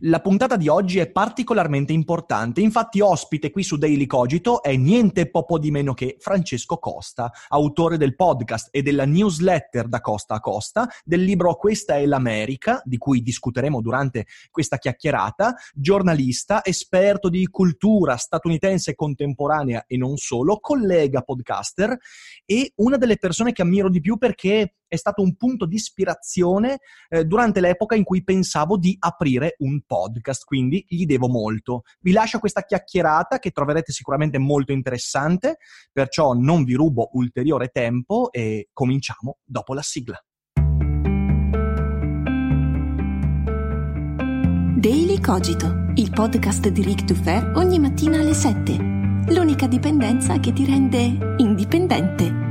La puntata di oggi è particolarmente importante, infatti ospite qui su Daily Cogito è niente poco di meno che Francesco Costa, autore del podcast e della newsletter da costa a costa, del libro Questa è l'America, di cui discuteremo durante questa chiacchierata, giornalista, esperto di cultura statunitense contemporanea e non solo, collega podcaster e una delle persone che ammiro di più perché è stato un punto di ispirazione eh, durante l'epoca in cui pensavo di aprire un podcast, quindi gli devo molto. Vi lascio questa chiacchierata che troverete sicuramente molto interessante, perciò non vi rubo ulteriore tempo e cominciamo dopo la sigla. Daily Cogito, il podcast di Rick Dufer ogni mattina alle 7. L'unica dipendenza che ti rende indipendente.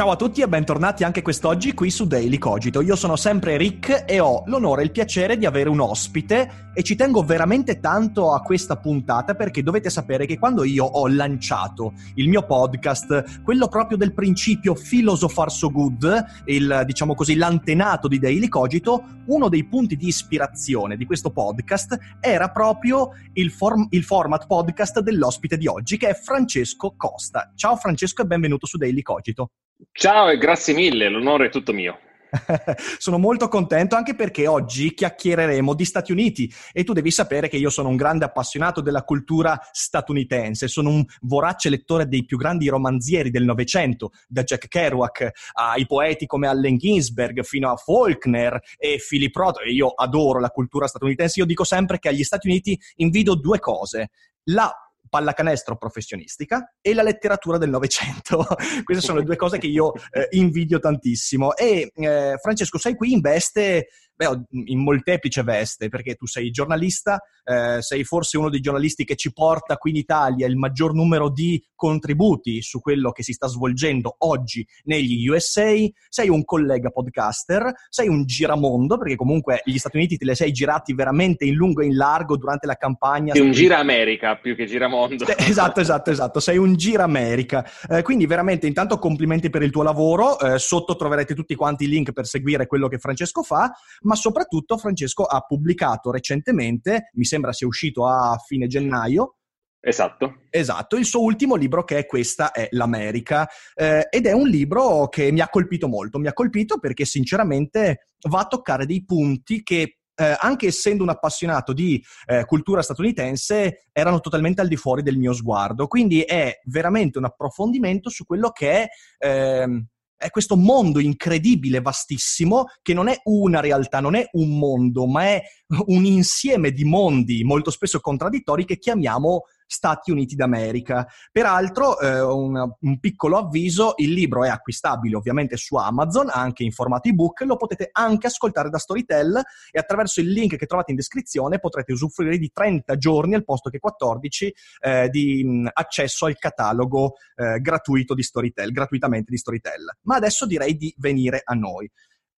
Ciao a tutti e bentornati anche quest'oggi qui su Daily Cogito. Io sono sempre Rick e ho l'onore e il piacere di avere un ospite e ci tengo veramente tanto a questa puntata perché dovete sapere che quando io ho lanciato il mio podcast, quello proprio del principio Philosopher So Good, il, diciamo così, l'antenato di Daily Cogito, uno dei punti di ispirazione di questo podcast era proprio il, form- il format podcast dell'ospite di oggi che è Francesco Costa. Ciao Francesco e benvenuto su Daily Cogito. Ciao e grazie mille, l'onore è tutto mio. sono molto contento anche perché oggi chiacchiereremo di Stati Uniti e tu devi sapere che io sono un grande appassionato della cultura statunitense, sono un vorace lettore dei più grandi romanzieri del Novecento, da Jack Kerouac ai poeti come Allen Ginsberg fino a Faulkner e Philip Roth e io adoro la cultura statunitense, io dico sempre che agli Stati Uniti invidio due cose, la pallacanestro professionistica e la letteratura del Novecento. Queste sono le due cose che io eh, invidio tantissimo. E eh, Francesco, sei qui in veste beh, in molteplice veste, perché tu sei giornalista, eh, sei forse uno dei giornalisti che ci porta qui in Italia il maggior numero di contributi su quello che si sta svolgendo oggi negli USA, sei un collega podcaster, sei un giramondo, perché comunque gli Stati Uniti te li sei girati veramente in lungo e in largo durante la campagna. Sei un gira America più che giramondo. Esatto, esatto, esatto, sei un gira America. Eh, quindi veramente intanto complimenti per il tuo lavoro, eh, sotto troverete tutti quanti i link per seguire quello che Francesco fa, ma soprattutto Francesco ha pubblicato recentemente, mi sembra sia uscito a fine gennaio, Esatto. Esatto, il suo ultimo libro che è Questa è l'America eh, ed è un libro che mi ha colpito molto, mi ha colpito perché sinceramente va a toccare dei punti che eh, anche essendo un appassionato di eh, cultura statunitense erano totalmente al di fuori del mio sguardo, quindi è veramente un approfondimento su quello che è ehm, è questo mondo incredibile, vastissimo, che non è una realtà, non è un mondo, ma è un insieme di mondi molto spesso contraddittori che chiamiamo Stati Uniti d'America. Peraltro, eh, un, un, piccolo avviso, il libro è acquistabile ovviamente su Amazon, anche in formato ebook, lo potete anche ascoltare da Storytel e attraverso il link che trovate in descrizione potrete usufruire di 30 giorni al posto che 14 eh, di mh, accesso al catalogo eh, gratuito di Storytel, gratuitamente di Storytel. Ma adesso direi di venire a noi.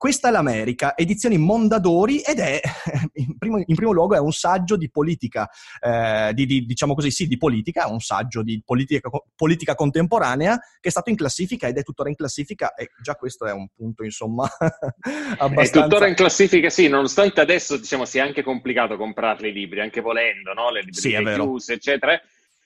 Questa è l'America, edizioni Mondadori ed è, in primo, in primo luogo, è un saggio di politica, eh, di, di, diciamo così, sì, di politica, un saggio di politica, politica, contemporanea che è stato in classifica ed è tuttora in classifica e già questo è un punto, insomma, abbastanza... È tuttora in classifica, sì, nonostante adesso, diciamo, sia anche complicato comprarli i libri, anche volendo, no? Le librerie sì, chiuse, eccetera,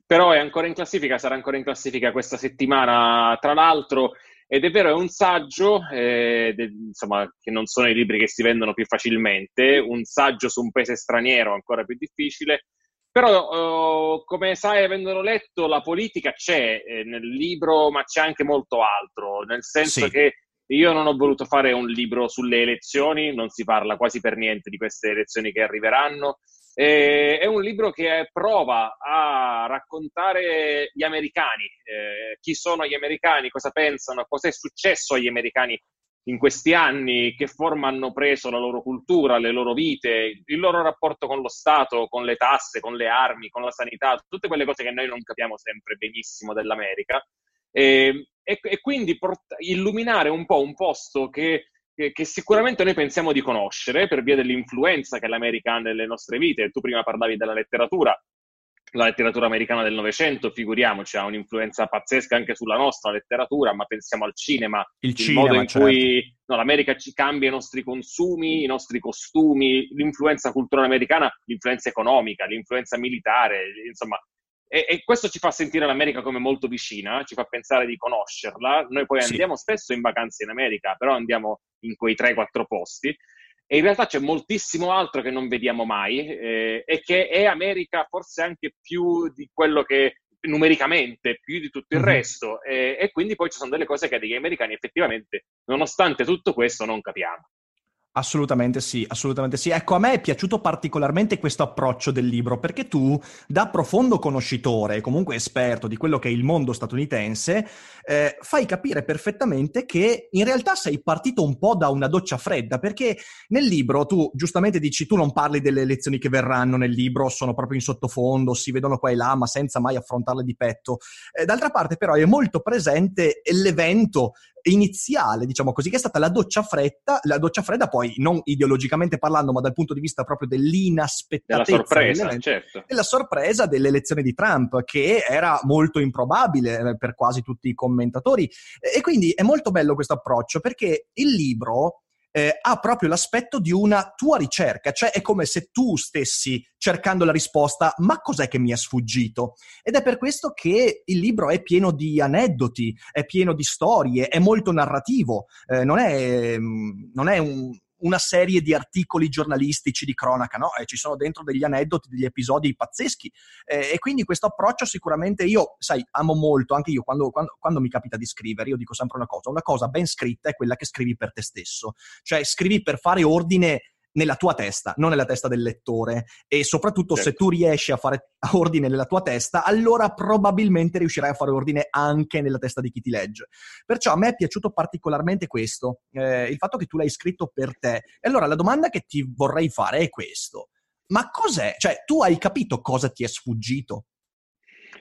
però è ancora in classifica, sarà ancora in classifica questa settimana, tra l'altro ed è vero, è un saggio, eh, de, insomma, che non sono i libri che si vendono più facilmente, un saggio su un paese straniero ancora più difficile, però, eh, come sai, avendolo letto, la politica c'è eh, nel libro, ma c'è anche molto altro, nel senso sì. che io non ho voluto fare un libro sulle elezioni, non si parla quasi per niente di queste elezioni che arriveranno, eh, è un libro che prova a raccontare gli americani, eh, chi sono gli americani, cosa pensano, cosa è successo agli americani in questi anni, che forma hanno preso la loro cultura, le loro vite, il loro rapporto con lo Stato, con le tasse, con le armi, con la sanità, tutte quelle cose che noi non capiamo sempre benissimo dell'America. E e, e quindi port- illuminare un po' un posto che, che, sicuramente noi pensiamo di conoscere per via dell'influenza che l'America ha nelle nostre vite. Tu prima parlavi della letteratura, la letteratura americana del Novecento, figuriamoci, ha un'influenza pazzesca anche sulla nostra letteratura, ma pensiamo al cinema, il, il cinema, modo in certo. cui no, l'America ci cambia i nostri consumi, i nostri costumi, l'influenza culturale americana, l'influenza economica, l'influenza militare, insomma, e, e, questo ci fa sentire l'America come molto vicina, ci fa pensare di conoscerla. Noi poi andiamo sì. spesso in vacanze in America, però andiamo in quei 3-4 posti. E in realtà c'è moltissimo altro che non vediamo mai eh, e che è America forse anche più di quello che numericamente, più di tutto il mm-hmm. resto. E, e, quindi poi ci sono delle cose che degli americani effettivamente, nonostante tutto questo, non capiamo. Assolutamente sì, assolutamente sì. Ecco, a me è piaciuto particolarmente questo approccio del libro, perché tu, da profondo conoscitore, comunque esperto di quello che è il mondo statunitense, eh, fai capire perfettamente che in realtà sei partito un po' da una doccia fredda, perché nel libro tu giustamente dici, tu non parli delle elezioni che verranno nel libro, sono proprio in sottofondo, si vedono qua e là, ma senza mai affrontarle di petto. Eh, d'altra parte però è molto presente l'evento iniziale, diciamo così, che è stata la doccia fredda, la doccia fredda poi non ideologicamente parlando, ma dal punto di vista proprio dell'inaspettatezza, della sorpresa, certo. della sorpresa dell'elezione di Trump, che era molto improbabile eh, per quasi tutti i commentatori. E quindi è molto bello questo approccio perché il libro eh, ha proprio l'aspetto di una tua ricerca, cioè è come se tu stessi cercando la risposta, ma cos'è che mi è sfuggito? Ed è per questo che il libro è pieno di aneddoti, è pieno di storie, è molto narrativo, eh, non, è, mm, non è un, una serie di articoli giornalistici di cronaca, no? E ci sono dentro degli aneddoti, degli episodi pazzeschi. Eh, e quindi questo approccio sicuramente io, sai, amo molto, anche io quando, quando, quando, mi capita di scrivere, io dico sempre una cosa, una cosa ben scritta è quella che scrivi per te stesso, cioè scrivi per fare ordine nella tua testa, non nella testa del lettore. E soprattutto certo. se tu riesci a fare ordine nella tua testa, allora probabilmente riuscirai a fare ordine anche nella testa di chi ti legge. Perciò a me è piaciuto particolarmente questo, eh, il fatto che tu l'hai scritto per te. E allora la domanda che ti vorrei fare è questo. Ma cos'è? Cioè, tu hai capito cosa ti è sfuggito?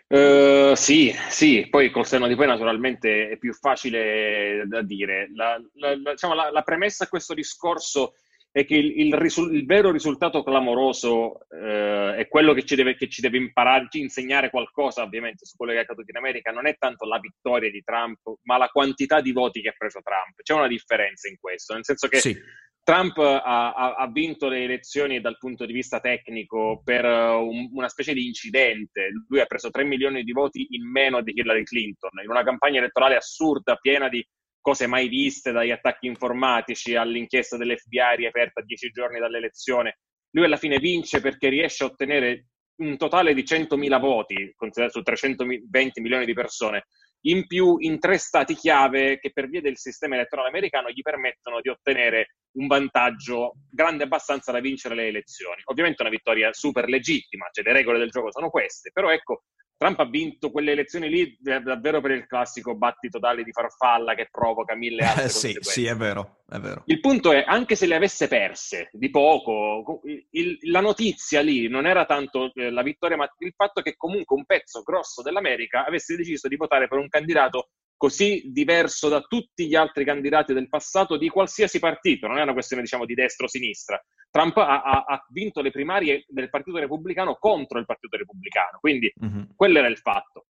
Uh, sì, sì, poi col senno di poi naturalmente è più facile da dire. La, la, la, diciamo, la premessa a questo discorso è che il, il, risul- il vero risultato clamoroso eh, è quello che ci, deve, che ci deve imparare, ci insegnare qualcosa ovviamente su quello che è accaduto in America, non è tanto la vittoria di Trump, ma la quantità di voti che ha preso Trump. C'è una differenza in questo, nel senso che sì. Trump ha, ha, vinto le elezioni dal punto di vista tecnico per un, una specie di incidente. Lui ha preso 3 milioni di voti in meno di Hillary Clinton, in una campagna elettorale assurda, piena di cose mai viste, dagli attacchi informatici all'inchiesta dell'FBI riaperta dieci giorni dall'elezione. Lui alla fine vince perché riesce a ottenere un totale di 100.000 voti, considerato su 320 milioni di persone, in più in tre stati chiave che per via del sistema elettorale americano gli permettono di ottenere un vantaggio grande abbastanza da vincere le elezioni. Ovviamente una vittoria super legittima, cioè le regole del gioco sono queste, però ecco, Trump ha vinto quelle elezioni lì davvero per il classico batti totale di farfalla che provoca mille altre eh, sì, sì, è vero, è vero. Il punto è, anche se le avesse perse di poco, il, la notizia lì non era tanto eh, la vittoria, ma il fatto che comunque un pezzo grosso dell'America avesse deciso di votare per un candidato così diverso da tutti gli altri candidati del passato di qualsiasi partito, non è una questione diciamo di destra o sinistra. Trump ha, ha, ha vinto le primarie del Partito Repubblicano contro il Partito Repubblicano, quindi mm-hmm. quello era il fatto.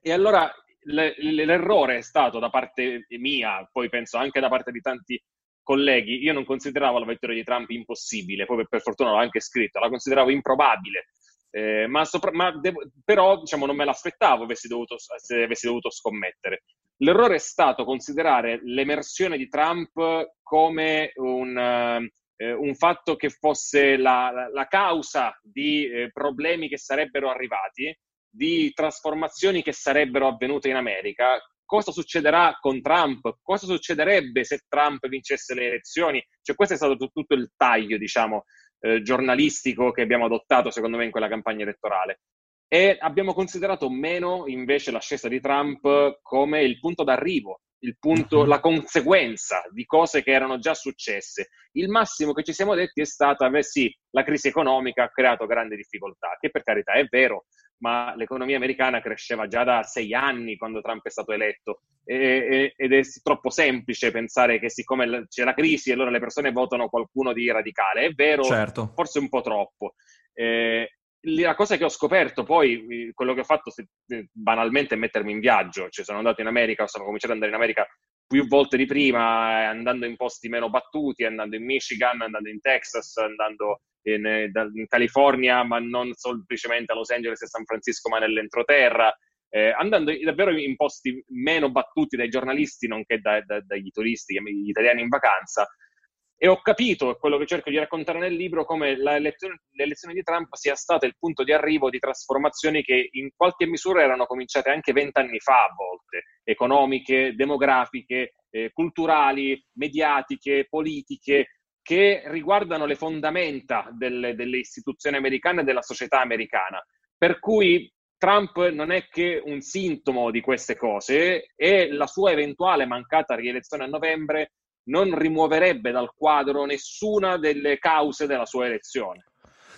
E allora le, l'errore è stato da parte mia, poi penso anche da parte di tanti colleghi, io non consideravo la vittoria di Trump impossibile, poi per, per fortuna l'ho anche scritto, la consideravo improbabile eh, ma, sopra, ma devo, però diciamo, non me l'aspettavo avessi dovuto, se avessi dovuto scommettere. L'errore è stato considerare l'emersione di Trump come un, eh, un fatto che fosse la, la causa di eh, problemi che sarebbero arrivati, di trasformazioni che sarebbero avvenute in America. Cosa succederà con Trump? Cosa succederebbe se Trump vincesse le elezioni? Cioè, questo è stato tutto il taglio, diciamo, eh, giornalistico che abbiamo adottato, secondo me, in quella campagna elettorale. E abbiamo considerato meno invece l'ascesa di Trump come il punto d'arrivo, il punto, mhm. la conseguenza di cose che erano già successe. Il massimo che ci siamo detti è stata, beh sì, la crisi economica ha creato grandi difficoltà, che per carità è vero, ma l'economia americana cresceva già da sei anni quando Trump è stato eletto e, e, ed è troppo semplice pensare che siccome c'è la crisi allora le persone votano qualcuno di radicale. È vero, certo. forse un po' troppo. Eh, la cosa che ho scoperto poi, quello che ho fatto eh, banalmente è mettermi in viaggio, cioè sono andato in America, sono cominciato ad andare in America più volte di prima, eh, andando in posti meno battuti, andando in Michigan, andando in Texas, andando in, eh, in California, ma non semplicemente a Los Angeles e San Francisco, ma nell'entroterra, eh, andando davvero in posti meno battuti dai giornalisti, nonché da, da, dagli turisti, gli italiani in vacanza, e ho capito, quello che cerco di raccontare nel libro, come l'elezione di Trump sia stata il punto di arrivo di trasformazioni che in qualche misura erano cominciate anche vent'anni fa a volte, economiche, demografiche, eh, culturali, mediatiche, politiche, che riguardano le fondamenta delle, delle istituzioni americane e della società americana. Per cui Trump non è che un sintomo di queste cose e la sua eventuale mancata rielezione a novembre non rimuoverebbe dal quadro nessuna delle cause della sua elezione.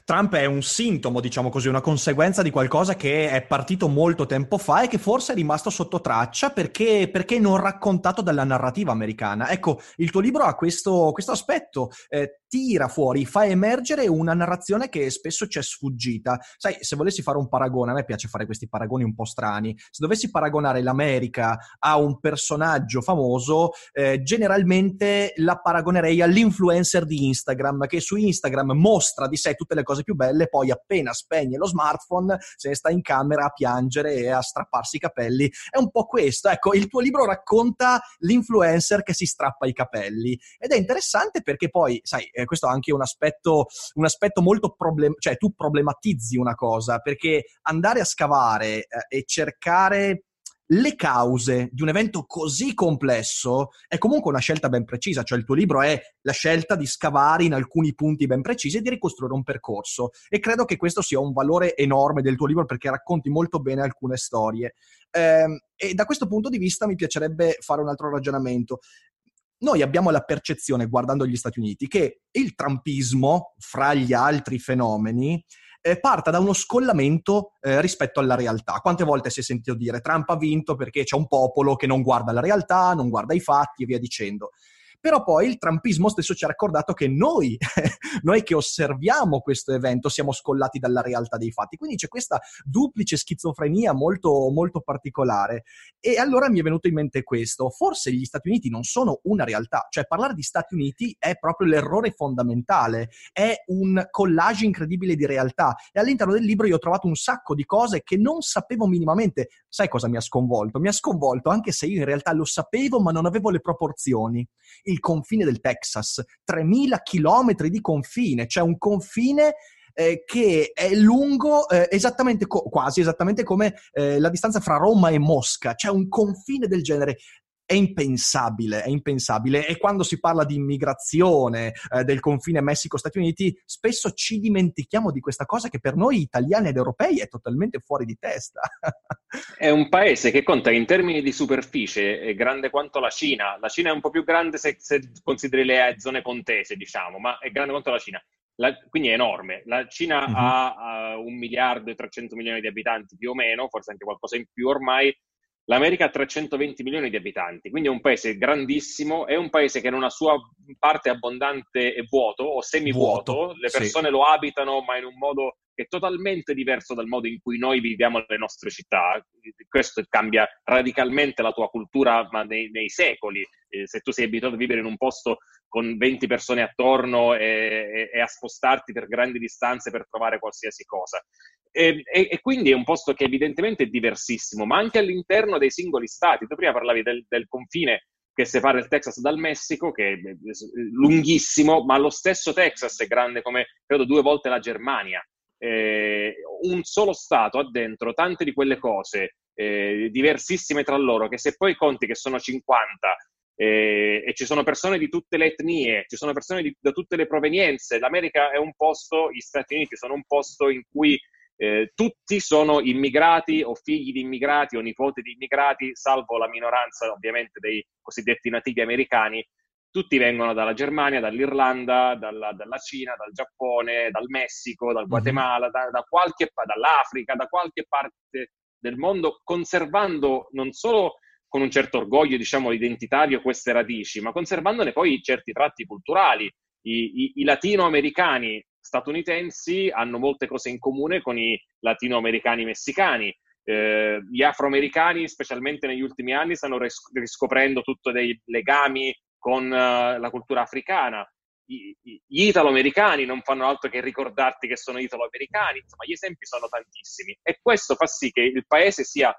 Trump è un sintomo, diciamo così, una conseguenza di qualcosa che è partito molto tempo fa e che forse è rimasto sotto traccia perché, perché non raccontato dalla narrativa americana. Ecco, il tuo libro ha questo, questo aspetto. Eh, tira fuori, fa emergere una narrazione che spesso ci è sfuggita. Sai, se volessi fare un paragone, a me piace fare questi paragoni un po' strani, se dovessi paragonare l'America a un personaggio famoso, eh, generalmente la paragonerei all'influencer di Instagram, che su Instagram mostra di sé tutte le cose più belle, poi appena spegne lo smartphone se ne sta in camera a piangere e a strapparsi i capelli. È un po' questo. Ecco, il tuo libro racconta l'influencer che si strappa i capelli ed è interessante perché poi, sai, eh, questo ha anche un aspetto, un aspetto molto problem- cioè tu problematizzi una cosa, perché andare a scavare eh, e cercare le cause di un evento così complesso è comunque una scelta ben precisa, cioè il tuo libro è la scelta di scavare in alcuni punti ben precisi e di ricostruire un percorso e credo che questo sia un valore enorme del tuo libro perché racconti molto bene alcune storie. Eh, e da questo punto di vista mi piacerebbe fare un altro ragionamento noi abbiamo la percezione, guardando gli Stati Uniti, che il trumpismo, fra gli altri fenomeni, eh, parta da uno scollamento eh, rispetto alla realtà. Quante volte si è sentito dire Trump ha vinto perché c'è un popolo che non guarda la realtà, non guarda i fatti e via dicendo però poi il trumpismo stesso ci ha ricordato che noi, noi che osserviamo questo evento, siamo scollati dalla realtà dei fatti. Quindi c'è questa duplice schizofrenia molto, molto particolare. E allora mi è venuto in mente questo. Forse gli Stati Uniti non sono una realtà, cioè parlare di Stati Uniti è proprio l'errore fondamentale, è un collage incredibile di realtà. E all'interno del libro io ho trovato un sacco di cose che non sapevo minimamente. Sai cosa mi ha sconvolto? Mi ha sconvolto anche se io in realtà lo sapevo ma non avevo le proporzioni. Il il confine del Texas, 3.000 chilometri di confine, cioè un confine eh, che è lungo eh, esattamente co- quasi esattamente come eh, la distanza fra Roma e Mosca, cioè un confine del genere. È impensabile, è impensabile. E quando si parla di immigrazione eh, del confine Messico-Stati Uniti, spesso ci dimentichiamo di questa cosa che per noi italiani ed europei è totalmente fuori di testa. è un paese che conta in termini di superficie, è grande quanto la Cina. La Cina è un po' più grande se, se consideri le zone contese, diciamo, ma è grande quanto la Cina. La, quindi è enorme. La Cina uh-huh. ha, ha un miliardo e 300 milioni di abitanti più o meno, forse anche qualcosa in più ormai L'America ha 320 milioni di abitanti, quindi è un paese grandissimo, è un paese che in una sua parte abbondante è vuoto o semivuoto, vuoto, le persone sì. lo abitano ma in un modo che è totalmente diverso dal modo in cui noi viviamo le nostre città. Questo cambia radicalmente la tua cultura ma nei, nei secoli. Eh, se tu sei abituato a vivere in un posto con 20 persone attorno e, e, e a spostarti per grandi distanze per trovare qualsiasi cosa. E, e, quindi è un posto che evidentemente è diversissimo, ma anche all'interno dei singoli stati. Tu prima parlavi del, del confine che separa il Texas dal Messico, che è lunghissimo, ma lo stesso Texas è grande come credo due volte la Germania. Eh, un solo Stato ha dentro tante di quelle cose eh, diversissime tra loro, che se poi conti che sono 50 eh, e ci sono persone di tutte le etnie, ci sono persone di, da tutte le provenienze, l'America è un posto, gli Stati Uniti sono un posto in cui eh, tutti sono immigrati o figli di immigrati o nipoti di immigrati, salvo la minoranza ovviamente dei cosiddetti nativi americani. Tutti vengono dalla Germania, dall'Irlanda, dalla, dalla Cina, dal Giappone, dal Messico, dal mhm. Guatemala, da, da qualche, dall'Africa, da qualche parte del mondo, conservando non solo con un certo orgoglio, diciamo, identitario queste radici, ma conservandone poi certi tratti culturali. I, i, i latinoamericani statunitensi hanno molte cose in comune con i latinoamericani messicani. Eh, gli afroamericani, specialmente negli ultimi anni, stanno ris- riscoprendo tutti dei legami con uh, la cultura africana. Gli italo-americani non fanno altro che ricordarti che sono italo-americani, insomma, gli esempi sono tantissimi. E questo fa sì che il paese sia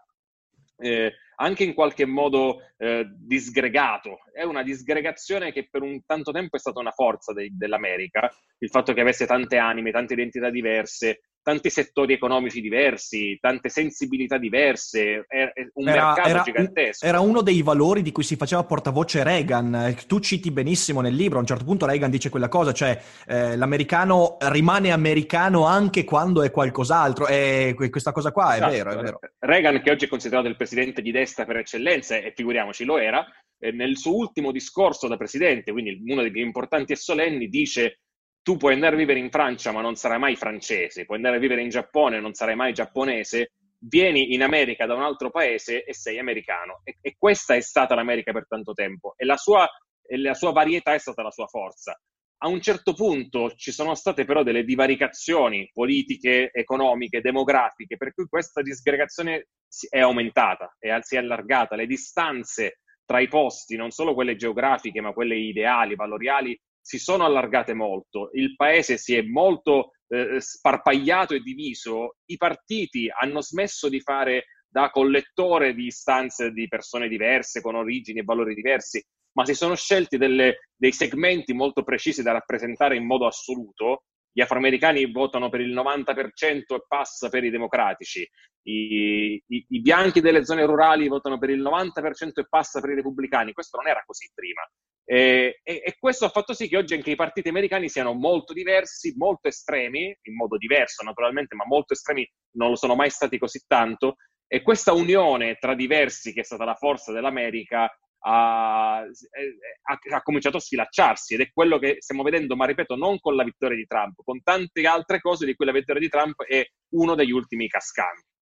eh, anche in qualche modo eh, disgregato. È una disgregazione che per un tanto tempo è stata una forza de- dell'America, il fatto che avesse tante anime, tante identità diverse, tanti settori economici diversi, tante sensibilità diverse, un era, mercato era gigantesco. era uno dei valori di cui si faceva portavoce Reagan. Tu citi benissimo nel libro, a un certo punto Reagan dice quella cosa, cioè eh, l'americano rimane americano anche quando è qualcos'altro, e questa cosa qua esatto. è vero, è vero. Reagan, che oggi è considerato il presidente di destra per eccellenza, e figuriamoci lo era, eh, nel suo ultimo discorso da presidente, quindi uno dei più importanti e solenni, dice tu puoi andare a vivere in Francia ma non sarai mai francese, puoi andare a vivere in Giappone non sarai mai giapponese, vieni in America da un altro paese e sei americano. E, e questa è stata l'America per tanto tempo e la, sua, e la sua varietà è stata la sua forza. A un certo punto ci sono state però delle divaricazioni politiche, economiche, demografiche, per cui questa disgregazione è aumentata, è, si è allargata, le distanze tra i posti, non solo quelle geografiche, ma quelle ideali, valoriali, si sono allargate molto, il paese si è molto eh, sparpagliato e diviso, i partiti hanno smesso di fare da collettore di istanze di persone diverse, con origini e valori diversi, ma si sono scelti delle, dei segmenti molto precisi da rappresentare in modo assoluto. Gli afroamericani votano per il 90% e passa per i democratici, I, i, i bianchi delle zone rurali votano per il 90% e passa per i repubblicani. Questo non era così prima. E, e, e, questo ha fatto sì che oggi anche i partiti americani siano molto diversi, molto estremi, in modo diverso naturalmente, ma molto estremi non lo sono mai stati così tanto. E questa unione tra diversi, che è stata la forza dell'America, ha, ha, ha, cominciato a sfilacciarsi ed è quello che stiamo vedendo, ma ripeto, non con la vittoria di Trump, con tante altre cose di cui la vittoria di Trump è uno degli ultimi cascanti.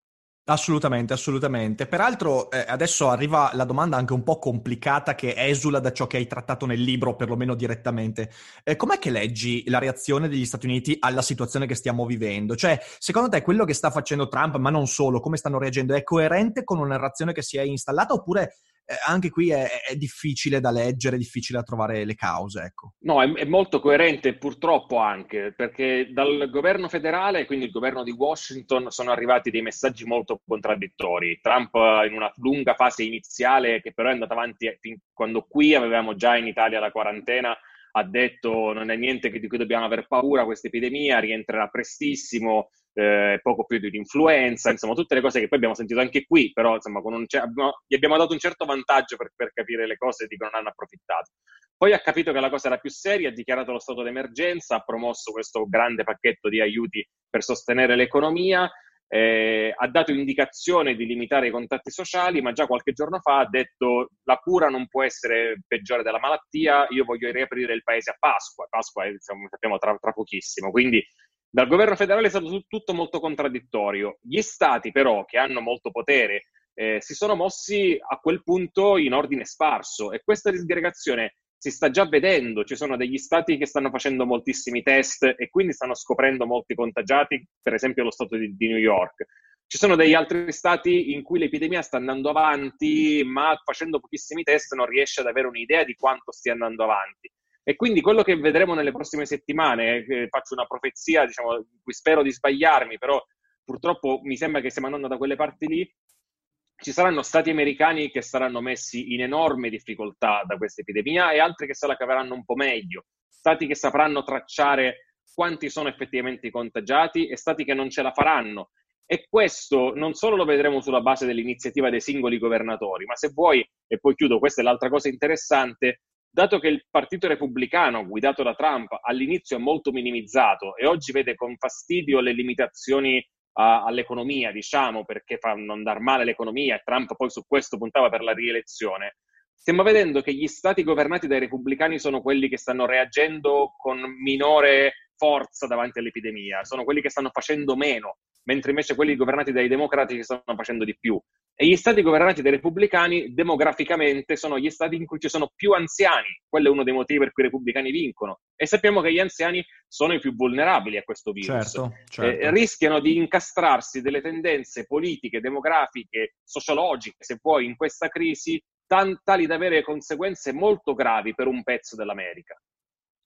Assolutamente, assolutamente. Peraltro eh, adesso arriva la domanda anche un po' complicata che esula da ciò che hai trattato nel libro, perlomeno direttamente. Eh, com'è che leggi la reazione degli Stati Uniti alla situazione che stiamo vivendo? Cioè, secondo te quello che sta facendo Trump, ma non solo, come stanno reagendo, è coerente con una narrazione che si è installata oppure eh, anche qui è, è, difficile da leggere, difficile da trovare le cause. Ecco. No, è, è, molto coerente purtroppo anche, perché dal governo federale, quindi il governo di Washington, sono arrivati dei messaggi molto contraddittori. Trump in una lunga fase iniziale, che però è andata avanti fin quando qui avevamo già in Italia la quarantena, ha detto non è niente di cui dobbiamo aver paura, questa epidemia rientrerà prestissimo, eh, poco più di un'influenza, insomma tutte le cose che poi abbiamo sentito anche qui, però insomma un, abbiamo, gli abbiamo dato un certo vantaggio per, per capire le cose di cui non hanno approfittato. Poi ha capito che la cosa era più seria, ha dichiarato lo stato d'emergenza, ha promosso questo grande pacchetto di aiuti per sostenere l'economia, eh, ha dato indicazione di limitare i contatti sociali, ma già qualche giorno fa ha detto la cura non può essere peggiore della malattia, io voglio riaprire il paese a Pasqua, Pasqua è, diciamo, sappiamo, tra, tra pochissimo, quindi dal governo federale è stato tutto molto contraddittorio. Gli stati però, che hanno molto potere, eh, si sono mossi a quel punto in ordine sparso e questa disgregazione si sta già vedendo, ci sono degli stati che stanno facendo moltissimi test e quindi stanno scoprendo molti contagiati, per esempio lo stato di, di New York. Ci sono degli altri stati in cui l'epidemia sta andando avanti, ma facendo pochissimi test non riesce ad avere un'idea di quanto stia andando avanti. E quindi quello che vedremo nelle prossime settimane, eh, faccio una profezia, diciamo, spero di sbagliarmi, però purtroppo mi sembra che stiamo andando da quelle parti lì, ci saranno stati americani che saranno messi in enorme difficoltà da questa epidemia e altri che se la caveranno un po' meglio, stati che sapranno tracciare quanti sono effettivamente i contagiati e stati che non ce la faranno. E questo non solo lo vedremo sulla base dell'iniziativa dei singoli governatori, ma se vuoi, e poi chiudo, questa è l'altra cosa interessante, dato che il Partito Repubblicano guidato da Trump all'inizio è molto minimizzato e oggi vede con fastidio le limitazioni a, all'economia, diciamo, perché fanno andare male l'economia e Trump poi su questo puntava per la rielezione, stiamo vedendo che gli stati governati dai repubblicani sono quelli che stanno reagendo con minore forza davanti all'epidemia, sono quelli che stanno facendo meno, mentre invece quelli governati dai democratici stanno facendo di più. E gli stati governati dai repubblicani demograficamente sono gli stati in cui ci sono più anziani, quello è uno dei motivi per cui i repubblicani vincono. E sappiamo che gli anziani sono i più vulnerabili a questo virus. Certo, certo. Eh, rischiano di incastrarsi delle tendenze politiche, demografiche, sociologiche, se vuoi, in questa crisi, tali da avere conseguenze molto gravi per un pezzo dell'America.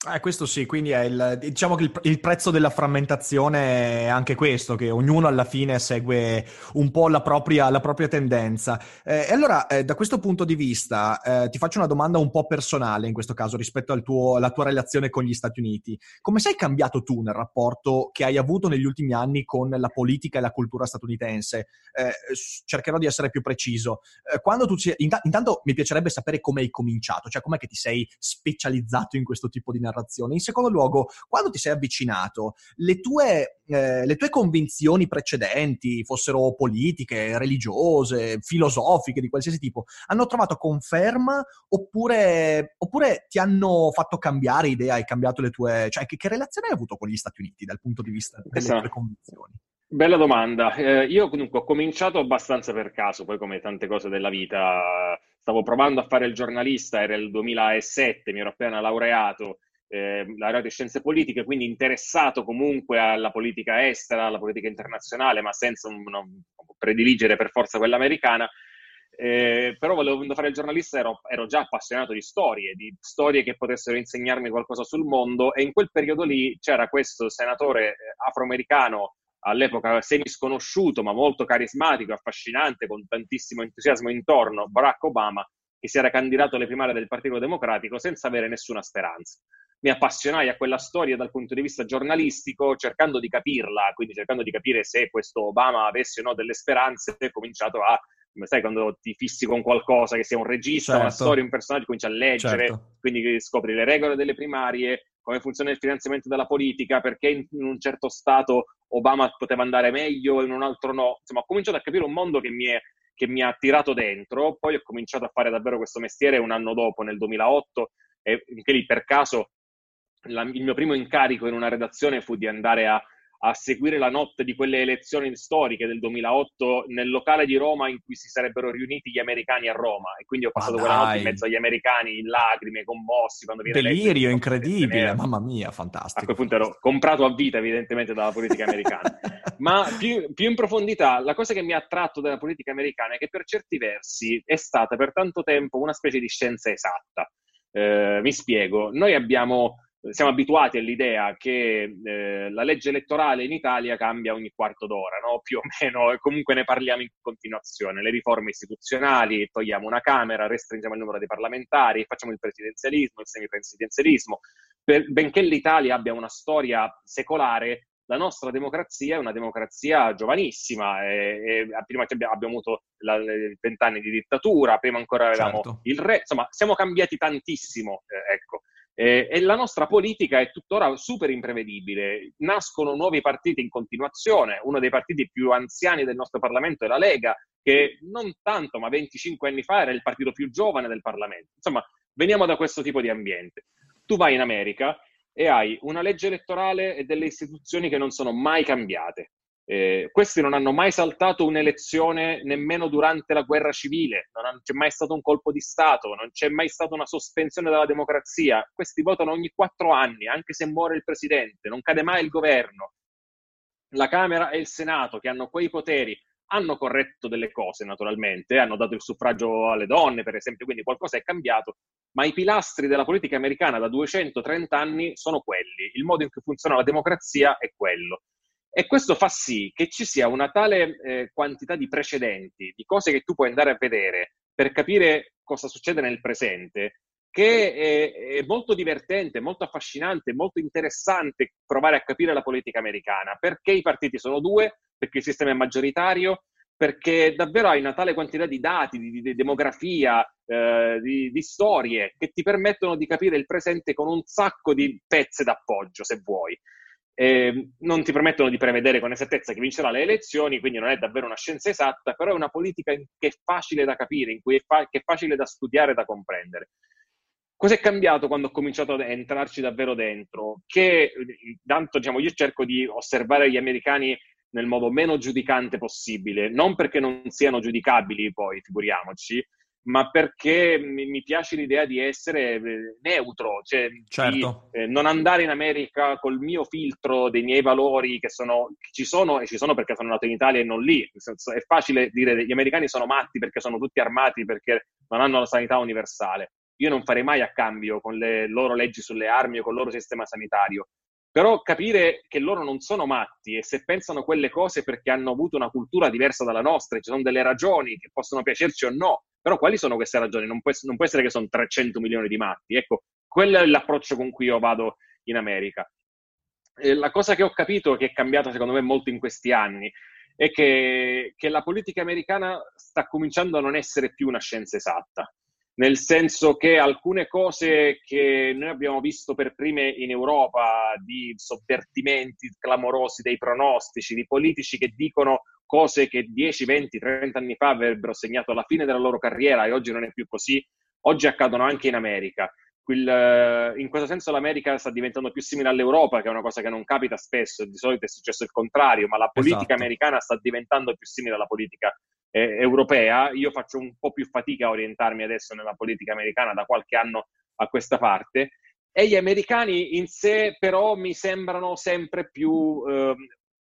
Eh, questo sì, quindi è il, diciamo che il, il, prezzo della frammentazione è anche questo, che ognuno alla fine segue un po' la propria, la propria tendenza. Eh, e allora, eh, da questo punto di vista, eh, ti faccio una domanda un po' personale in questo caso rispetto al tuo, alla tua relazione con gli Stati Uniti. Come sei cambiato tu nel rapporto che hai avuto negli ultimi anni con la politica e la cultura statunitense? Eh, cercherò di essere più preciso. Eh, quando tu ci, intanto mi piacerebbe sapere come hai cominciato, cioè com'è che ti sei specializzato in questo tipo di narrazione narrazione. In secondo luogo, quando ti sei avvicinato, le tue, eh, le tue convinzioni precedenti, fossero politiche, religiose, filosofiche, di qualsiasi tipo, hanno trovato conferma oppure, oppure ti hanno fatto cambiare idea, hai cambiato le tue... Cioè, che, che relazione hai avuto con gli Stati Uniti dal punto di vista delle esatto. tue convinzioni? Bella domanda. Eh, io comunque ho cominciato abbastanza per caso, poi come tante cose della vita, stavo provando a fare il giornalista, era il 2007, mi ero appena laureato eh, laureato in scienze politiche, quindi interessato comunque alla politica estera, alla politica internazionale, ma senza un, un, prediligere per forza quella americana. Eh, però volendo fare il giornalista ero, ero, già appassionato di storie, di storie che potessero insegnarmi qualcosa sul mondo e in quel periodo lì c'era questo senatore eh, afroamericano all'epoca semi sconosciuto ma molto carismatico, affascinante, con tantissimo entusiasmo intorno, Barack Obama, che si era candidato alle primarie del Partito Democratico senza avere nessuna speranza mi appassionai a quella storia dal punto di vista giornalistico, cercando di capirla, quindi cercando di capire se questo Obama avesse o no delle speranze, ho cominciato a, sai, quando ti fissi con qualcosa, che sia un regista, certo. una storia, un personaggio, cominci a leggere, certo. quindi scopri le regole delle primarie, come funziona il finanziamento della politica, perché in un certo stato Obama poteva andare meglio e in un altro no. Insomma, ho cominciato a capire un mondo che mi, è, che mi ha tirato dentro, poi ho cominciato a fare davvero questo mestiere un anno dopo, nel 2008, e anche lì per caso la, il mio primo incarico in una redazione fu di andare a, a, seguire la notte di quelle elezioni storiche del 2008 nel locale di Roma in cui si sarebbero riuniti gli americani a Roma e quindi ho passato quella notte in mezzo agli americani in lacrime, commossi quando viene Delirio incredibile, mamma mia, fantastico. A quel punto ero comprato a vita evidentemente dalla politica americana. Ma più, più in profondità, la cosa che mi ha attratto dalla politica americana è che per certi versi è stata per tanto tempo una specie di scienza esatta. Eh, mi spiego, noi abbiamo siamo abituati all'idea che eh, la legge elettorale in Italia cambia ogni quarto d'ora, no? più o meno, e comunque ne parliamo in continuazione. Le riforme istituzionali, togliamo una Camera, restringiamo il numero dei parlamentari, facciamo il presidenzialismo, il semipresidenzialismo. Per, benché l'Italia abbia una storia secolare, la nostra democrazia è una democrazia giovanissima. E, e prima abbiamo, abbiamo avuto vent'anni di dittatura, prima ancora avevamo certo. il re, insomma, siamo cambiati tantissimo. Eh, ecco. Eh, e la nostra politica è tuttora super imprevedibile. Nascono nuovi partiti in continuazione. Uno dei partiti più anziani del nostro Parlamento è la Lega, che non tanto, ma 25 anni fa era il partito più giovane del Parlamento. Insomma, veniamo da questo tipo di ambiente. Tu vai in America e hai una legge elettorale e delle istituzioni che non sono mai cambiate. Eh, questi non hanno mai saltato un'elezione nemmeno durante la guerra civile, non c'è mai stato un colpo di Stato, non c'è mai stata una sospensione della democrazia. Questi votano ogni quattro anni, anche se muore il presidente, non cade mai il governo. La Camera e il Senato, che hanno quei poteri, hanno corretto delle cose naturalmente, hanno dato il suffragio alle donne, per esempio, quindi qualcosa è cambiato, ma i pilastri della politica americana da 230 anni sono quelli, il modo in cui funziona la democrazia è quello. E questo fa sì che ci sia una tale eh, quantità di precedenti, di cose che tu puoi andare a vedere per capire cosa succede nel presente, che è, è, molto divertente, molto affascinante, molto interessante provare a capire la politica americana, perché i partiti sono due, perché il sistema è maggioritario, perché davvero hai una tale quantità di dati, di, di demografia, eh, di, di, storie che ti permettono di capire il presente con un sacco di pezze d'appoggio, se vuoi. Eh, non ti permettono di prevedere con esattezza chi vincerà le elezioni, quindi non è davvero una scienza esatta, però è una politica che è facile da capire, in cui è fa- che è facile da studiare e da comprendere. Cos'è cambiato quando ho cominciato ad entrarci davvero dentro? Che tanto diciamo, io cerco di osservare gli americani nel modo meno giudicante possibile, non perché non siano giudicabili poi, figuriamoci, ma perché mi, mi piace l'idea di essere eh, neutro, cioè certo. di eh, non andare in America col mio filtro dei miei valori che, sono, che ci sono e ci sono perché sono nato in Italia e non lì. Senso, è facile dire che gli americani sono matti perché sono tutti armati, perché non hanno la sanità universale. Io non farei mai a cambio con le loro leggi sulle armi o con il loro sistema sanitario. Però capire che loro non sono matti e se pensano quelle cose perché hanno avuto una cultura diversa dalla nostra, ci sono delle ragioni che possono piacerci o no, però quali sono queste ragioni? Non può, non può essere che sono 300 milioni di matti. Ecco, quello è l'approccio con cui io vado in America. E la cosa che ho capito che è cambiata secondo me molto in questi anni è che, che la politica americana sta cominciando a non essere più una scienza esatta nel senso che alcune cose che noi abbiamo visto per prime in Europa, di sovvertimenti clamorosi dei pronostici, di politici che dicono cose che 10, 20, 30 anni fa avrebbero segnato la fine della loro carriera e oggi non è più così, oggi accadono anche in America. In questo senso l'America sta diventando più simile all'Europa, che è una cosa che non capita spesso, di solito è successo il contrario, ma la politica esatto. americana sta diventando più simile alla politica eh, europea. Io faccio un po' più fatica a orientarmi adesso nella politica americana da qualche anno a questa parte. E gli americani in sé però mi sembrano sempre più eh,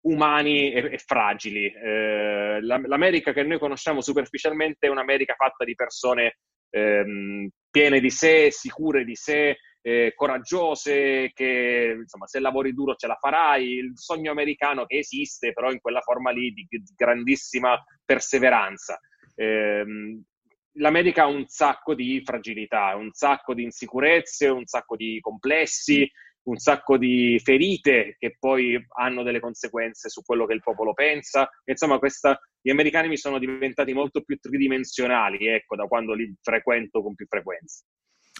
umani e, e fragili. Eh, L'America che noi conosciamo superficialmente è un'America fatta di persone ehm, piene di sé, sicure di sé, eh, coraggiose, che insomma se lavori duro ce la farai, il sogno americano che esiste però in quella forma lì di, di grandissima perseveranza. Eh, L'America ha un sacco di fragilità, un sacco di insicurezze, un sacco di complessi, un sacco di ferite che poi hanno delle conseguenze su quello che il popolo pensa. Insomma, questa, gli americani mi sono diventati molto più tridimensionali, ecco, da quando li frequento con più frequenza.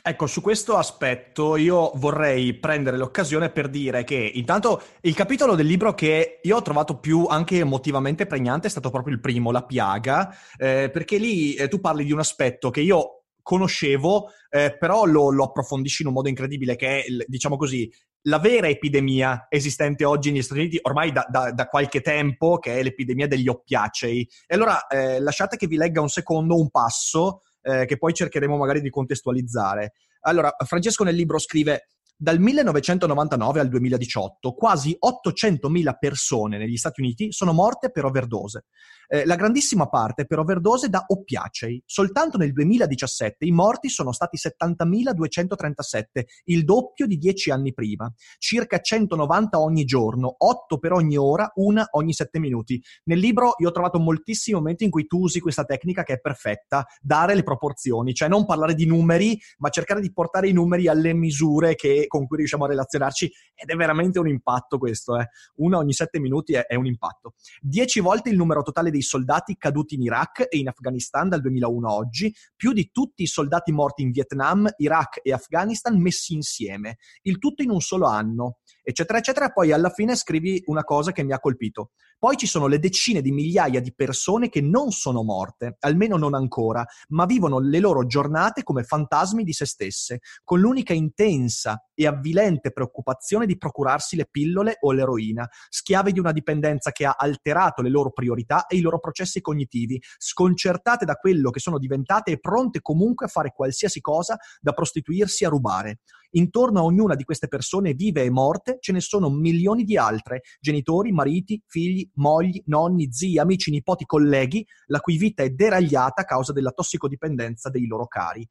Ecco, su questo aspetto io vorrei prendere l'occasione per dire che intanto il capitolo del libro che io ho trovato più anche emotivamente pregnante è stato proprio il primo, La piaga, eh, perché lì eh, tu parli di un aspetto che io conoscevo, eh, però lo, lo, approfondisci in un modo incredibile, che è, diciamo così, la vera epidemia esistente oggi negli Stati Uniti, ormai da, da, da qualche tempo, che è l'epidemia degli oppiacei. E allora eh, lasciate che vi legga un secondo un passo eh, che poi cercheremo magari di contestualizzare. Allora, Francesco nel libro scrive dal 1999 al 2018 quasi 800.000 persone negli Stati Uniti sono morte per overdose. Eh, la grandissima parte per overdose da oppiacei. Soltanto nel 2017 i morti sono stati 70.237, il doppio di dieci anni prima. Circa 190 ogni giorno, 8 per ogni ora, una ogni 7 minuti. Nel libro io ho trovato moltissimi momenti in cui tu usi questa tecnica che è perfetta, dare le proporzioni, cioè non parlare di numeri, ma cercare di portare i numeri alle misure che con cui riusciamo a relazionarci ed è veramente un impatto questo, eh. una ogni sette minuti è, è un impatto. Dieci volte il numero totale dei soldati caduti in Iraq e in Afghanistan dal 2001 a oggi, più di tutti i soldati morti in Vietnam, Iraq e Afghanistan messi insieme, il tutto in un solo anno eccetera, eccetera. Poi alla fine scrivi una cosa che mi ha colpito. Poi ci sono le decine di migliaia di persone che non sono morte, almeno non ancora, ma vivono le loro giornate come fantasmi di se stesse, con l'unica intensa e avvilente preoccupazione di procurarsi le pillole o l'eroina, schiave di una dipendenza che ha alterato le loro priorità e i loro processi cognitivi, sconcertate da quello che sono diventate e pronte comunque a fare qualsiasi cosa da prostituirsi a rubare. Intorno a ognuna di queste persone vive e morte ce ne sono milioni di altre, genitori, mariti, figli, mogli, nonni, zii, amici, nipoti, colleghi, la cui vita è deragliata a causa della tossicodipendenza dei loro cari.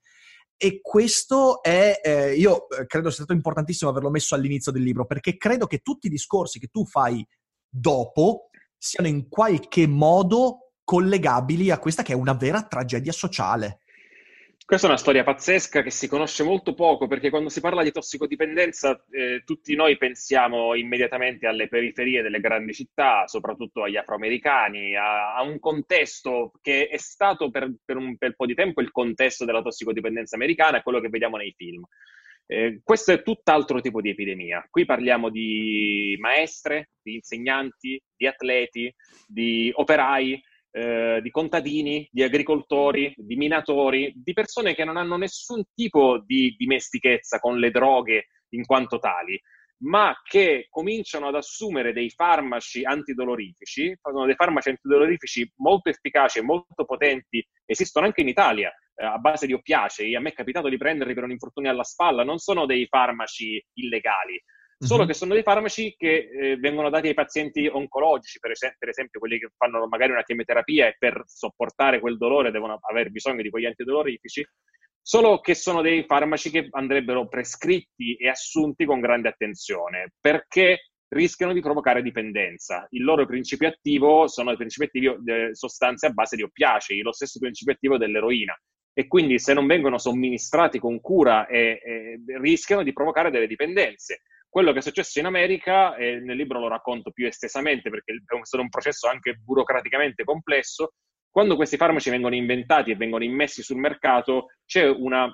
E questo è, eh, io eh, credo sia stato importantissimo averlo messo all'inizio del libro, perché credo che tutti i discorsi che tu fai dopo siano in qualche modo collegabili a questa che è una vera tragedia sociale. Questa è una storia pazzesca che si conosce molto poco perché quando si parla di tossicodipendenza eh, tutti noi pensiamo immediatamente alle periferie delle grandi città, soprattutto agli afroamericani, a, a un contesto che è stato per, per un bel po' di tempo il contesto della tossicodipendenza americana, quello che vediamo nei film. Eh, questo è tutt'altro tipo di epidemia. Qui parliamo di maestre, di insegnanti, di atleti, di operai, eh, di contadini, di agricoltori, di minatori, di persone che non hanno nessun tipo di dimestichezza con le droghe in quanto tali, ma che cominciano ad assumere dei farmaci antidolorifici, sono dei farmaci antidolorifici molto efficaci e molto potenti, esistono anche in Italia, eh, a base di oppiacei, a me è capitato di prenderli per un infortunio alla spalla, non sono dei farmaci illegali, solo mm-hmm. che sono dei farmaci che eh, vengono dati ai pazienti oncologici, per, es- per, esempio quelli che fanno magari una chemioterapia e per sopportare quel dolore devono aver bisogno di quegli antidolorifici, solo che sono dei farmaci che andrebbero prescritti e assunti con grande attenzione, perché rischiano di provocare dipendenza. Il loro principio attivo sono i principi attivi eh, sostanze a base di oppiacei, lo stesso principio attivo dell'eroina. E quindi se non vengono somministrati con cura eh, eh, rischiano di provocare delle dipendenze. Quello che è successo in America, e nel libro lo racconto più estesamente perché è stato un processo anche burocraticamente complesso, quando questi farmaci vengono inventati e vengono immessi sul mercato, c'è una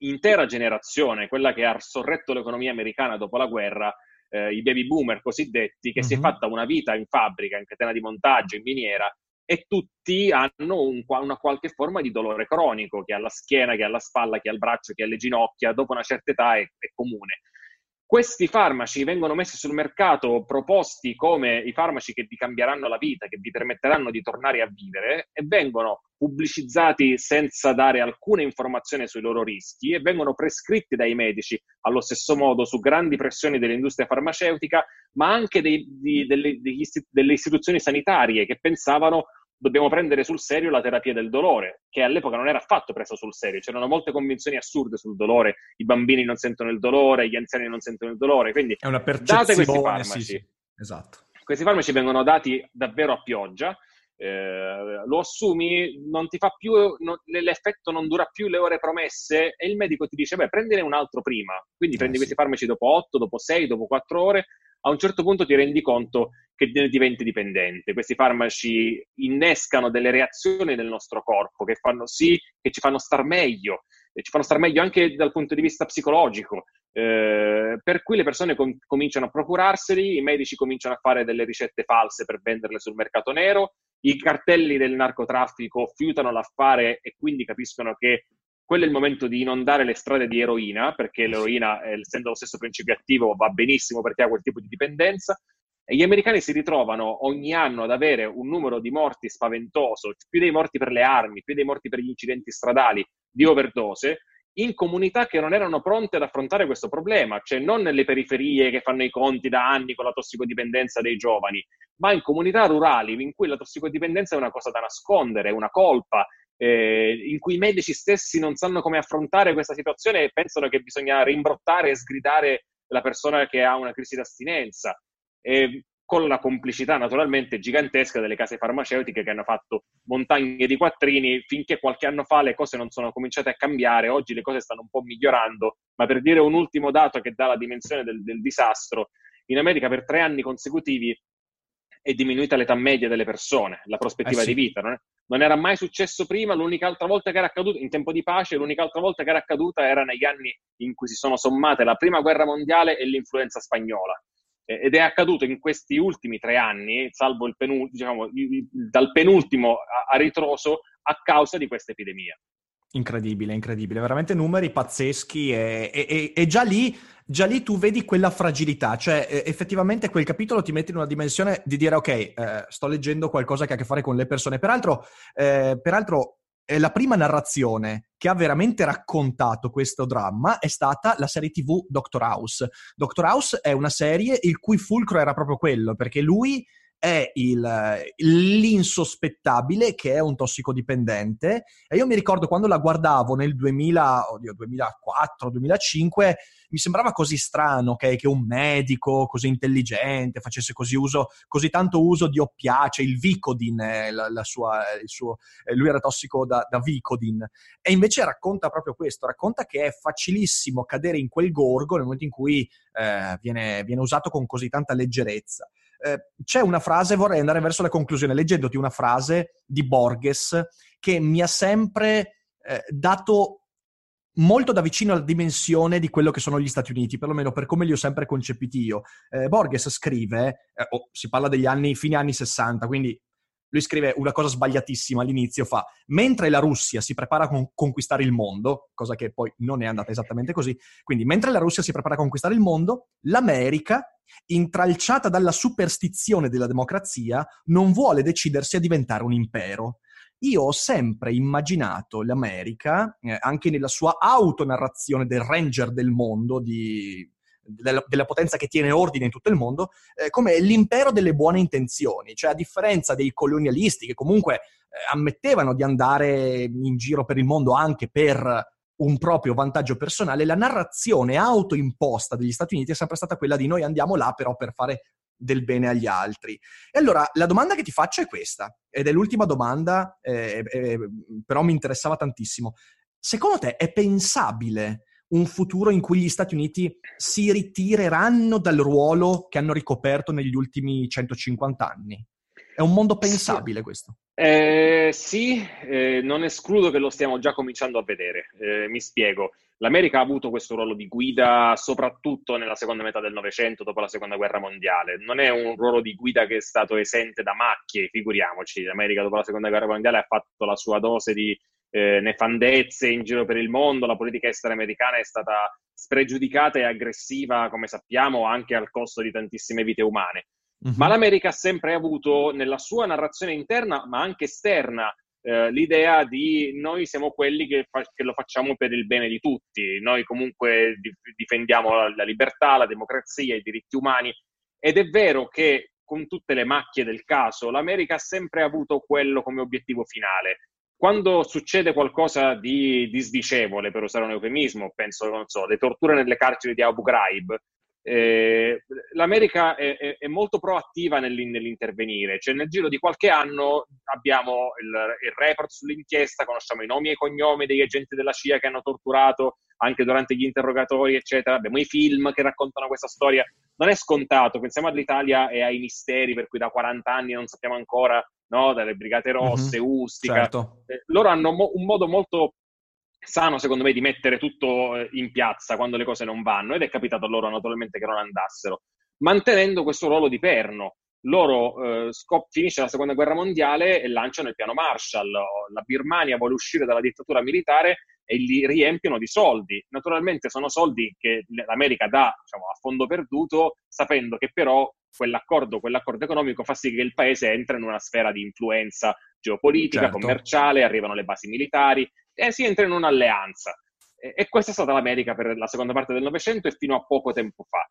intera generazione, quella che ha sorretto l'economia americana dopo la guerra, eh, i baby boomer cosiddetti, che mm-hmm. si è mhm. fatta una vita in fabbrica, in catena di montaggio, in miniera, e tutti hanno un, una qualche forma di dolore cronico, che ha la schiena, che ha la spalla, che ha il braccio, che ha le ginocchia, dopo una certa età è, è comune. Questi farmaci vengono messi sul mercato proposti come i farmaci che vi cambieranno la vita, che vi permetteranno di tornare a vivere e vengono pubblicizzati senza dare alcuna informazione sui loro rischi e vengono prescritti dai medici allo stesso modo su grandi pressioni dell'industria farmaceutica, ma anche dei, di, delle, delle istituzioni sanitarie che pensavano dobbiamo prendere sul serio la terapia del dolore, che all'epoca non era affatto presa sul serio. C'erano molte convinzioni assurde sul dolore. I bambini non sentono il dolore, gli anziani non sentono il dolore. Quindi è una. Date questi farmaci. Sì, sì. Esatto. Questi farmaci vengono dati davvero a pioggia. Eh, lo assumi, non ti fa più, non, l'effetto non dura più le ore promesse e il medico ti dice, beh, prendine un altro prima. Quindi eh, prendi sì. questi farmaci dopo 8, dopo 6, dopo 4 ore a un certo punto ti rendi conto che ne diventi dipendente. Questi farmaci innescano delle reazioni nel nostro corpo che fanno sì che ci fanno star meglio, ci fanno star meglio anche dal punto di vista psicologico. Eh, per cui le persone com- cominciano a procurarseli, i medici cominciano a fare delle ricette false per venderle sul mercato nero, i cartelli del narcotraffico fiutano l'affare e quindi capiscono che quello è il momento di inondare le strade di eroina, perché l'eroina, eh, essendo lo stesso principio attivo, va benissimo perché ha quel tipo di dipendenza. E gli americani si ritrovano ogni anno ad avere un numero di morti spaventoso, più dei morti per le armi, più dei morti per gli incidenti stradali di overdose, in comunità che non erano pronte ad affrontare questo problema, cioè non nelle periferie che fanno i conti da anni con la tossicodipendenza dei giovani, ma in comunità rurali in cui la tossicodipendenza è una cosa da nascondere, è una colpa, eh, in cui i medici stessi non sanno come affrontare questa situazione e pensano che bisogna rimbrottare e sgridare la persona che ha una crisi d'astinenza. E con la complicità naturalmente gigantesca delle case farmaceutiche che hanno fatto montagne di quattrini finché qualche anno fa le cose non sono cominciate a cambiare, oggi le cose stanno un po' migliorando, ma per dire un ultimo dato che dà la dimensione del, del disastro, in America per tre anni consecutivi è diminuita l'età media delle persone, la prospettiva eh sì. di vita. Non, è, non, era mai successo prima, l'unica altra volta che era accaduto, in tempo di pace, l'unica altra volta che era accaduta era negli anni in cui si sono sommate la prima guerra mondiale e l'influenza spagnola. ed è accaduto in questi ultimi tre anni, salvo il penul- diciamo, dal penultimo a, a ritroso, a causa di questa epidemia. Incredibile, incredibile, veramente numeri pazzeschi e, e, e già, lì, già, lì, tu vedi quella fragilità, cioè effettivamente quel capitolo ti mette in una dimensione di dire ok, eh, sto leggendo qualcosa che ha a che fare con le persone. Peraltro, eh, peraltro eh, la prima narrazione che ha veramente raccontato questo dramma è stata la serie tv Doctor House. Doctor House è una serie il cui fulcro era proprio quello, perché lui è il, l'insospettabile che è un tossicodipendente e io mi ricordo quando la guardavo nel 2000, oddio, 2004, 2005 mi sembrava così strano okay, che un medico così intelligente facesse così, uso, così tanto uso di oppiace, il Vicodin, la, la sua, suo, lui era tossico da, da Vicodin e invece racconta proprio questo, racconta che è facilissimo cadere in quel gorgo nel momento in cui eh, viene, viene usato con così tanta leggerezza. Eh, c'è una frase, vorrei andare verso la conclusione, leggendoti una frase di Borges che mi ha sempre eh, dato molto da vicino alla dimensione di quello che sono gli Stati Uniti, perlomeno per come li ho sempre concepiti io. Eh, Borges scrive, eh, oh, si parla degli anni, fine anni 60, quindi lui scrive una cosa sbagliatissima all'inizio, fa, mentre la Russia si prepara a con- conquistare il mondo, cosa che poi non è andata esattamente così, quindi mentre la Russia si prepara a conquistare il mondo, l'America, intralciata dalla superstizione della democrazia, non vuole decidersi a diventare un impero. Io ho sempre immaginato l'America, eh, anche nella sua autonarrazione del ranger del mondo, di della, della, potenza che tiene ordine in tutto il mondo, eh, come l'impero delle buone intenzioni, cioè a differenza dei colonialisti che comunque eh, ammettevano di andare in giro per il mondo anche per un proprio vantaggio personale, la narrazione autoimposta degli Stati Uniti è sempre stata quella di noi andiamo là però per fare del bene agli altri. E allora la domanda che ti faccio è questa, ed è l'ultima domanda, eh, eh, però mi interessava tantissimo. Secondo te è pensabile un futuro in cui gli Stati Uniti si ritireranno dal ruolo che hanno ricoperto negli ultimi 150 anni? È un mondo pensabile sì. questo? Eh, sì, eh, non escludo che lo stiamo già cominciando a vedere. Eh, mi spiego. L'America ha avuto questo ruolo di guida soprattutto nella seconda metà del Novecento, dopo la seconda guerra mondiale. Non è un ruolo di guida che è stato esente da macchie, figuriamoci. L'America dopo la seconda guerra mondiale ha fatto la sua dose di eh, nefandezze in giro per il mondo, la politica estera americana è stata spregiudicata e aggressiva, come sappiamo, anche al costo di tantissime vite umane. Uh-huh. Ma l'America ha sempre avuto nella sua narrazione interna, ma anche esterna, eh, l'idea di noi siamo quelli che, fa- che, lo facciamo per il bene di tutti, noi comunque di- difendiamo la-, la libertà, la democrazia, i diritti umani. Ed è vero che con tutte le macchie del caso, l'America ha sempre avuto quello come obiettivo finale quando succede qualcosa di disdicevole, per usare un eufemismo, penso, non so, le torture nelle carceri di Abu Ghraib, eh, l'America è, è, è, molto proattiva nell'intervenire, cioè nel giro di qualche anno abbiamo il, il, report sull'inchiesta, conosciamo i nomi e i cognomi degli agenti della CIA che hanno torturato anche durante gli interrogatori, eccetera, abbiamo i film che raccontano questa storia. Non è scontato, pensiamo all'Italia e ai misteri per cui da 40 anni non sappiamo ancora, no? dalle Brigate Rosse, mm-hmm, Ustica. Certo. Eh, loro hanno mo- un modo molto sano, secondo me, di mettere tutto eh, in piazza quando le cose non vanno, ed è capitato a loro naturalmente che non andassero, mantenendo questo ruolo di perno. Loro eh, scop- finisce la seconda guerra mondiale e lanciano il piano Marshall. La Birmania vuole uscire dalla dittatura militare e li riempiono di soldi. Naturalmente sono soldi che l'America dà diciamo, a fondo perduto, sapendo che però quell'accordo, quell'accordo economico fa sì che il paese entra in una sfera di influenza geopolitica, certo. commerciale, arrivano le basi militari e si entra in un'alleanza. E, questa è stata l'America per la seconda parte del Novecento e fino a poco tempo fa.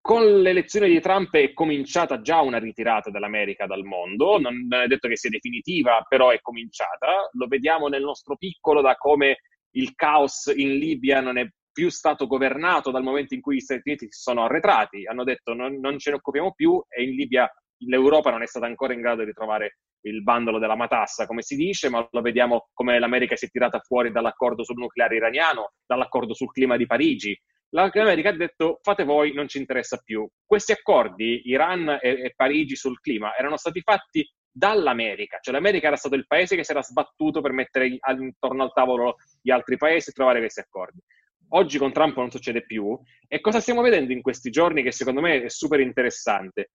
Con l'elezione di Trump è cominciata già una ritirata dell'America dal mondo, non è detto che sia definitiva, però è cominciata. Lo vediamo nel nostro piccolo da come il caos in Libia non è più stato governato dal momento in cui gli Stati Uniti si sono arretrati, hanno detto non, non ce ne occupiamo più e in Libia l'Europa non è stata ancora in grado di trovare il bandolo della matassa, come si dice, ma lo vediamo come l'America si è tirata fuori dall'accordo sul nucleare iraniano, dall'accordo sul clima di Parigi. L'America ha detto fate voi, non ci interessa più. Questi accordi, Iran e, e Parigi sul clima, erano stati fatti dall'America, cioè l'America era stato il paese che si era sbattuto per mettere intorno al tavolo gli altri paesi e trovare questi accordi. Oggi con Trump non succede più e cosa stiamo vedendo in questi giorni che secondo me è super interessante?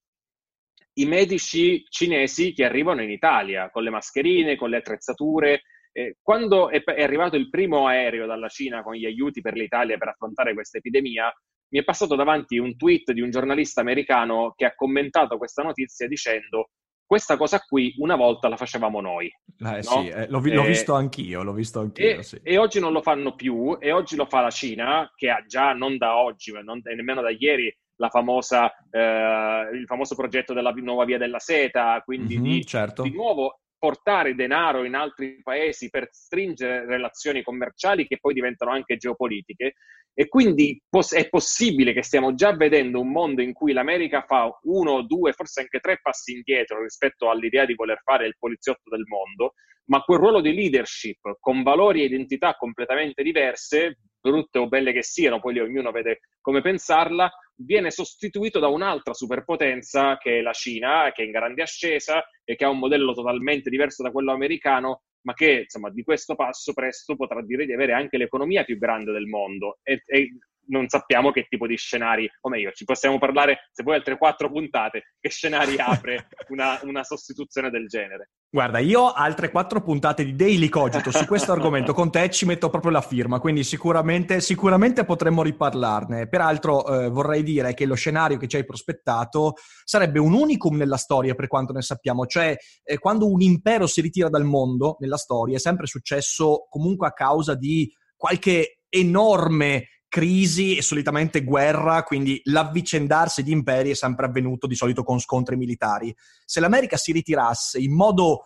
I medici cinesi che arrivano in Italia con le mascherine, con le attrezzature. Eh, quando è, è, arrivato il primo aereo dalla Cina con gli aiuti per l'Italia per affrontare questa epidemia, mi è passato davanti un tweet di un giornalista americano che ha commentato questa notizia dicendo questa cosa qui una volta la facevamo noi. Eh, no? sì, eh, l'ho, l'ho, visto anch'io, l'ho visto anch'io. E, sì. e, oggi non lo fanno più, e oggi lo fa la Cina, che ha già, non da oggi, ma non, nemmeno da ieri, famosa, eh, il famoso progetto della nuova via della seta, quindi mm-hmm, di, certo. di nuovo portare denaro in altri paesi per stringere relazioni commerciali che poi diventano anche geopolitiche. E quindi è possibile che stiamo già vedendo un mondo in cui l'America fa uno, due, forse anche tre passi indietro rispetto all'idea di voler fare il poliziotto del mondo, ma quel ruolo di leadership con valori e identità completamente diverse, brutte o belle che siano, poi ognuno vede come pensarla, viene sostituito da un'altra superpotenza che è la Cina, che è in grande ascesa e che ha un modello totalmente diverso da quello americano, ma che insomma di questo passo presto potrà dire di avere anche l'economia più grande del mondo. E, e non sappiamo che tipo di scenari, o meglio, ci possiamo parlare, se vuoi, altre quattro puntate, che scenari apre una, una sostituzione del genere. Guarda, io altre quattro puntate di Daily Cogito su questo argomento con te ci metto proprio la firma, quindi sicuramente, sicuramente potremmo riparlarne. Peraltro eh, vorrei dire che lo scenario che ci hai prospettato sarebbe un unicum nella storia per quanto ne sappiamo, cioè eh, quando un impero si ritira dal mondo nella storia è sempre successo comunque a causa di qualche enorme crisi e solitamente guerra, quindi l'avvicendarsi di imperi è sempre avvenuto di solito con scontri militari. Se l'America si ritirasse in modo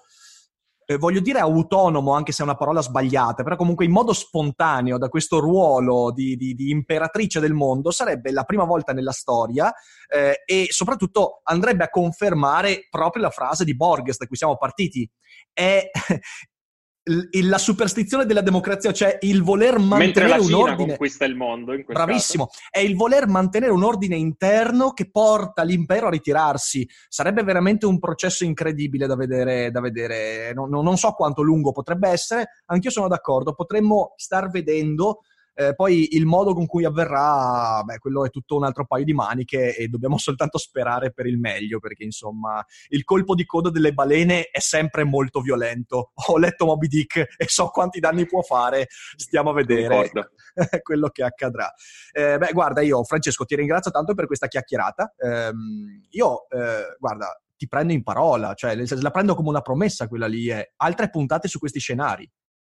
eh, voglio dire autonomo, anche se è una parola sbagliata, però comunque in modo spontaneo da questo ruolo di, di, di imperatrice del mondo, sarebbe la prima volta nella storia eh, e soprattutto andrebbe a confermare proprio la frase di Borges da cui siamo partiti. È, la superstizione della democrazia, cioè il voler mantenere Mentre un ordine. conquista il mondo. Bravissimo, caso. è il voler mantenere un ordine interno che porta l'impero a ritirarsi. Sarebbe veramente un processo incredibile da vedere. Da vedere. Non, non so quanto lungo potrebbe essere, anch'io sono d'accordo. Potremmo star vedendo eh, poi il modo con cui avverrà, beh, quello è tutto un altro paio di maniche e dobbiamo soltanto sperare per il meglio, perché insomma il colpo di coda delle balene è sempre molto violento. Ho letto Moby Dick e so quanti danni può fare, stiamo a vedere quello che accadrà. Eh, beh, guarda, io Francesco ti ringrazio tanto per questa chiacchierata. Eh, io, eh, guarda, ti prendo in parola, cioè la prendo come una promessa quella lì, è altre puntate su questi scenari.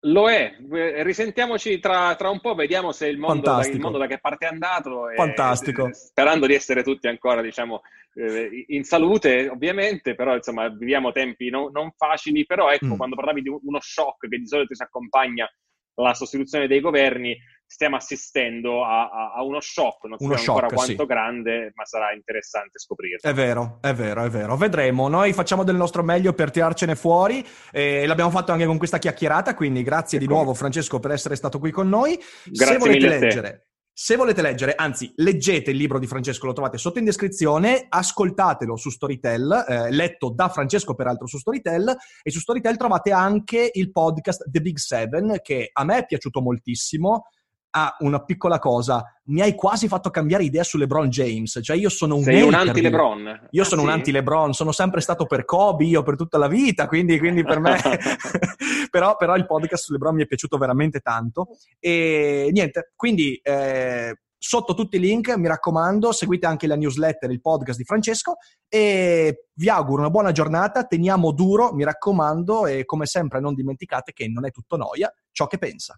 Lo è, risentiamoci tra, tra, un po', vediamo se il mondo, da, il mondo, da, che parte è andato. E, Fantastico. Sperando di essere tutti ancora, diciamo, eh, in salute, ovviamente, però insomma viviamo tempi no, non facili, però ecco, mm. quando parlavi di uno shock che di solito si accompagna alla sostituzione dei governi, stiamo assistendo a, a, a uno shock, non uno sappiamo ancora quanto sì. grande, ma sarà interessante scoprirlo. È vero, è vero, è vero. Vedremo. Noi facciamo del nostro meglio per tirarcene fuori e l'abbiamo fatto anche con questa chiacchierata, quindi grazie ecco. di nuovo Francesco per essere stato qui con noi. Grazie Se volete leggere se volete leggere, anzi, leggete il libro di Francesco, lo trovate sotto in descrizione, ascoltatelo su Storytel, eh, letto da Francesco peraltro su Storytel, e su Storytel trovate anche il podcast The Big Seven, che a me è piaciuto moltissimo, Ah, una piccola cosa, mi hai quasi fatto cambiare idea su LeBron James. Cioè, io sono un, Sei un anti-LeBron. Io sono sì? un anti-LeBron, sono sempre stato per Kobe, io per tutta la vita, quindi, quindi per me. però, però, il podcast su LeBron mi è piaciuto veramente tanto. E niente, quindi. Eh, sotto tutti i link, mi raccomando, seguite anche la newsletter, il podcast di Francesco e vi auguro una buona giornata, teniamo duro, mi raccomando, e come sempre non dimenticate che non è tutto noia ciò che pensa.